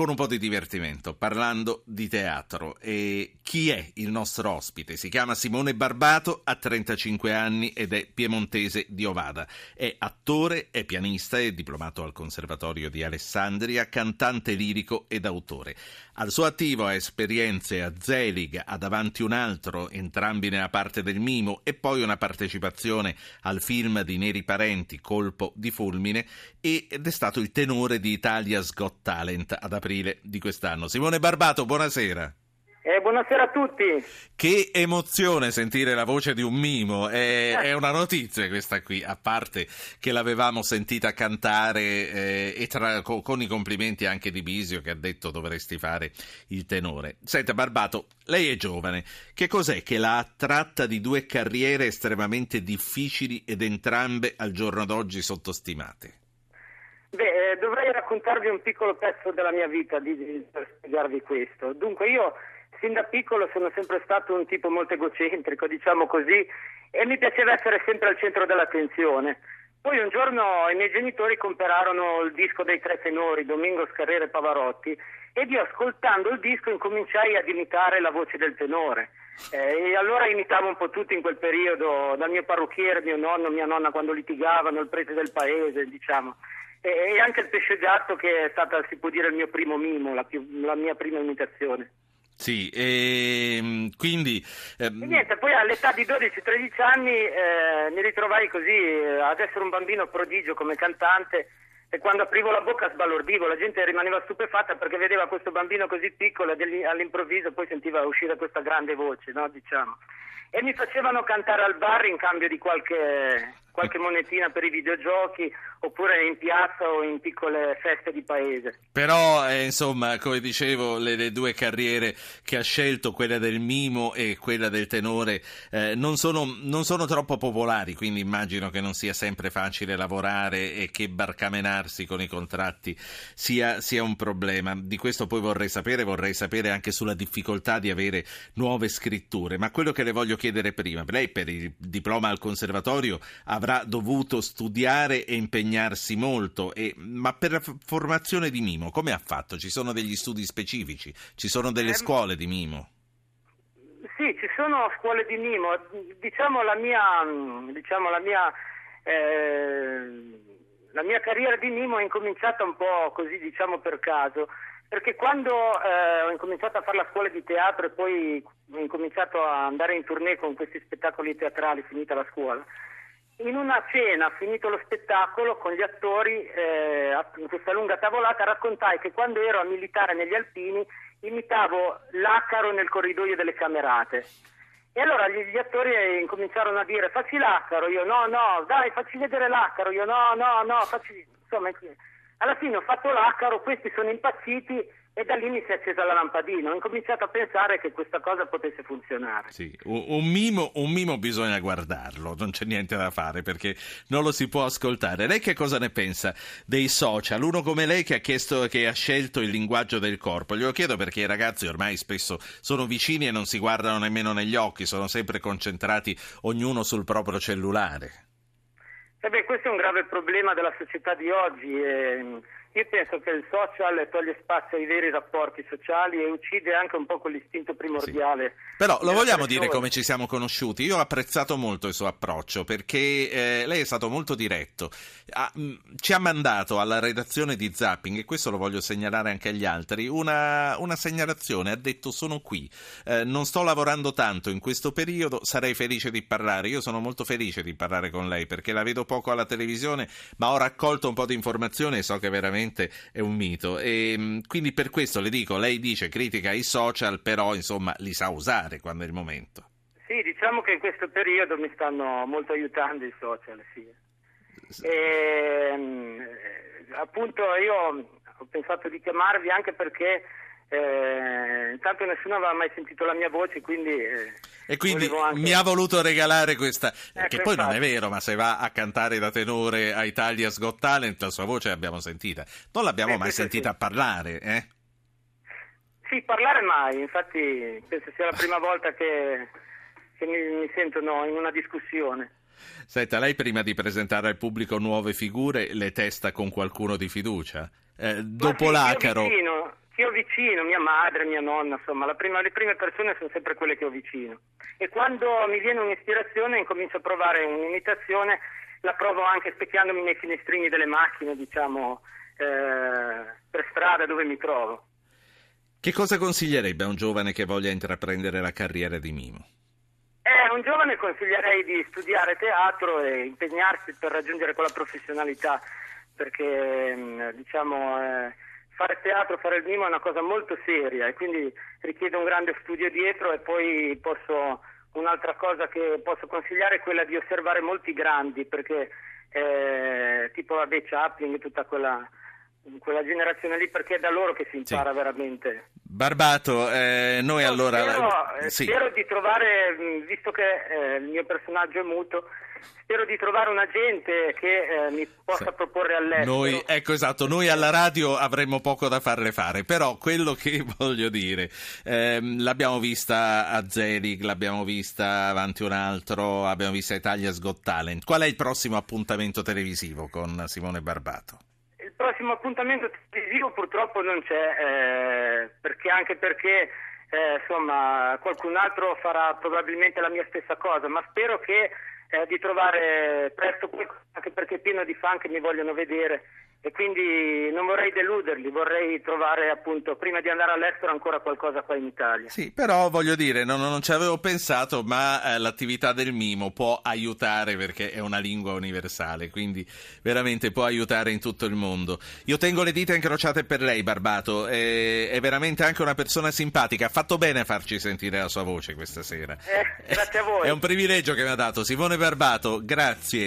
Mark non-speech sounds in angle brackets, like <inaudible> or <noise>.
con un po' di divertimento, parlando di teatro. E chi è il nostro ospite? Si chiama Simone Barbato, ha 35 anni ed è piemontese di Ovada. È attore, è pianista, è diplomato al Conservatorio di Alessandria, cantante lirico ed autore. Al suo attivo ha esperienze a Zelig, a Davanti un altro, entrambi nella parte del mimo, e poi una partecipazione al film di Neri Parenti, Colpo di fulmine, ed è stato il tenore di Italia's Got Talent ad aprile di quest'anno. Simone Barbato, buonasera. Eh, buonasera a tutti. Che emozione sentire la voce di un mimo, è, è una notizia questa qui, a parte che l'avevamo sentita cantare eh, e tra, con, con, i complimenti anche di Bisio che ha detto dovresti fare il tenore. Senta Barbato, lei è giovane, che cos'è che l'ha attratta di due carriere estremamente difficili ed entrambe al giorno d'oggi sottostimate? Beh, eh, dovrei raccontarvi un piccolo pezzo della mia vita di, di, per spiegarvi questo. Dunque, io sin da piccolo sono sempre stato un tipo molto egocentrico, diciamo così, e mi piaceva essere sempre al centro dell'attenzione. Poi un giorno i miei genitori comperarono il disco dei tre tenori, Domingo Scarrera e Pavarotti, ed io ascoltando il disco incominciai ad imitare la voce del tenore. Eh, e allora imitavo un po' tutti in quel periodo, dal mio parrucchiere, mio nonno, mia nonna quando litigavano, il prete del paese, diciamo. E, e anche il pesce gatto che è stata, si può dire, il mio primo mimo, la, più, la mia prima imitazione. Sì, e ehm, quindi... Ehm... E niente, poi all'età di 12-13 anni eh, mi ritrovai così eh, ad essere un bambino prodigio come cantante e quando aprivo la bocca sbalordivo, la gente rimaneva stupefatta perché vedeva questo bambino così piccolo e all'improvviso poi sentiva uscire questa grande voce, no? diciamo. E mi facevano cantare al bar in cambio di qualche, qualche monetina per i videogiochi oppure in piazza o in piccole feste di paese. Però, eh, insomma, come dicevo, le, le, due carriere che ha scelto, quella del mimo e quella del tenore, eh, non, sono, non, sono, troppo popolari, quindi immagino che non sia sempre facile lavorare e che barcamenarsi con i contratti sia, sia un problema. Di questo poi vorrei sapere, vorrei sapere anche sulla difficoltà di avere nuove scritture. Ma quello che le voglio chiedere prima, lei per il diploma al conservatorio avrà dovuto studiare e impegnarsi molto, e, ma per la formazione di Mimo come ha fatto? Ci sono degli studi specifici? Ci sono delle eh, scuole di Mimo? Sì, ci sono scuole di Mimo. Diciamo la mia, diciamo la mia, eh, la mia carriera di Mimo è incominciata un po' così, diciamo per caso perché quando eh, ho incominciato a fare la scuola di teatro e poi ho incominciato a andare in tournée con questi spettacoli teatrali finita la scuola, in una cena, finito lo spettacolo, con gli attori, eh, in questa lunga tavolata, raccontai che quando ero a militare negli Alpini imitavo l'acaro nel corridoio delle camerate. E allora gli, gli, attori incominciarono a dire facci l'acaro, io no, no, dai, facci vedere l'acaro, io no, no, no, facci... Insomma, alla fine ho fatto l'acaro, questi sono impazziti e da lì mi si è accesa la lampadina. Ho incominciato a pensare che questa cosa potesse funzionare. Sì, un, un, mimo, un, mimo, bisogna guardarlo, non c'è niente da fare perché non lo si può ascoltare. Lei che cosa ne pensa dei social? Uno come lei che ha, chiesto, che ha scelto il linguaggio del corpo. Glielo chiedo perché i ragazzi ormai spesso sono vicini e non si guardano nemmeno negli occhi, sono sempre concentrati ognuno sul proprio cellulare. Eh beh, questo è un grave problema della società di oggi. E io penso che il social toglie spazio ai veri rapporti sociali e uccide anche un po' quell'istinto primordiale. Sì. Però lo vogliamo dire come ci siamo conosciuti? Io ho apprezzato molto il suo approccio perché eh, lei è stato molto diretto. Ha, mh, mm, ci ha mandato alla redazione di Zapping, e questo lo voglio segnalare anche agli altri, una, una segnalazione. Ha detto sono qui, eh, non sto lavorando tanto in questo periodo, sarei felice di parlare. Io sono molto felice di parlare con lei perché la vedo poco alla televisione, ma ho raccolto un po' di informazioni e so che veramente veramente è un mito. E, mm, quindi per questo le dico, lei dice critica i social, però insomma li sa usare quando è il momento. Sì, diciamo che in questo periodo mi stanno molto aiutando i social, sì. sì. E, mm, appunto io ho pensato di chiamarvi anche perché eh, intanto nessuno aveva mai sentito la mia voce, quindi... eh, E quindi anche- mi ha voluto regalare questa, Ecco, che poi non è vero, ma se va a cantare da tenore a Italia's Got Talent, la sua voce l'abbiamo sentita. Non l'abbiamo Eh, mai sentita sì. parlare, eh? Sì, parlare mai, infatti penso sia la prima volta che, che mi, mi sentono in una discussione. Senta, lei prima di presentare al pubblico nuove figure le testa con qualcuno di fiducia? Eh, dopo sì, l'Acaro... Vicino, chi ho vicino, mia madre, mia nonna, insomma, la prima- le prime persone sono sempre quelle che ho vicino. E quando mi viene un'ispirazione incomincio a provare un'imitazione, la provo anche specchiandomi nei finestrini delle macchine, diciamo, eh, per strada dove mi trovo. Che cosa consiglierebbe a un giovane che voglia intraprendere la carriera di mimo? Eh, a un giovane consiglierei di studiare teatro e impegnarsi per raggiungere quella professionalità, perché mh, diciamo eh, fare teatro, fare il mimo è una cosa molto seria e quindi richiede un grande studio dietro e poi posso un'altra cosa che posso consigliare è quella di osservare molti grandi, perché eh, tipo vabbè Chaplin, tutta quella, quella generazione lì, perché è da loro che si impara veramente. Barbato, eh, noi allora... Spero, eh, sì. spero di trovare, mh, visto che eh, il mio personaggio è muto, spero di trovare un agente che eh, mi possa Sì. proporre all'estero. Noi, ecco esatto, noi alla radio avremmo poco da farle fare, però quello che <laughs> voglio dire, ehm, l'abbiamo vista a Zelig, l'abbiamo vista avanti un altro, abbiamo vista Italia's Got Talent. Qual è il prossimo appuntamento televisivo con Simone Barbato? Prossimo appuntamento televisivo purtroppo non c'è, eh, perché anche perché eh, insomma qualcun altro farà probabilmente la mia stessa cosa, ma spero che eh, di trovare presto qualcosa, anche perché pieno di fan che mi vogliono vedere e quindi non vorrei deluderli, vorrei trovare appunto prima di andare all'estero ancora qualcosa qua in Italia. Sì, però voglio dire, non, non ci avevo pensato, ma eh, l'attività del mimo può aiutare perché è una lingua universale, quindi veramente può aiutare in tutto il mondo. Io tengo le dita incrociate per lei, Barbato, è, è veramente anche una persona simpatica, ha fatto bene a farci sentire la sua voce questa sera. Eh, grazie a voi. È un privilegio che mi ha dato Simone Barbato, grazie.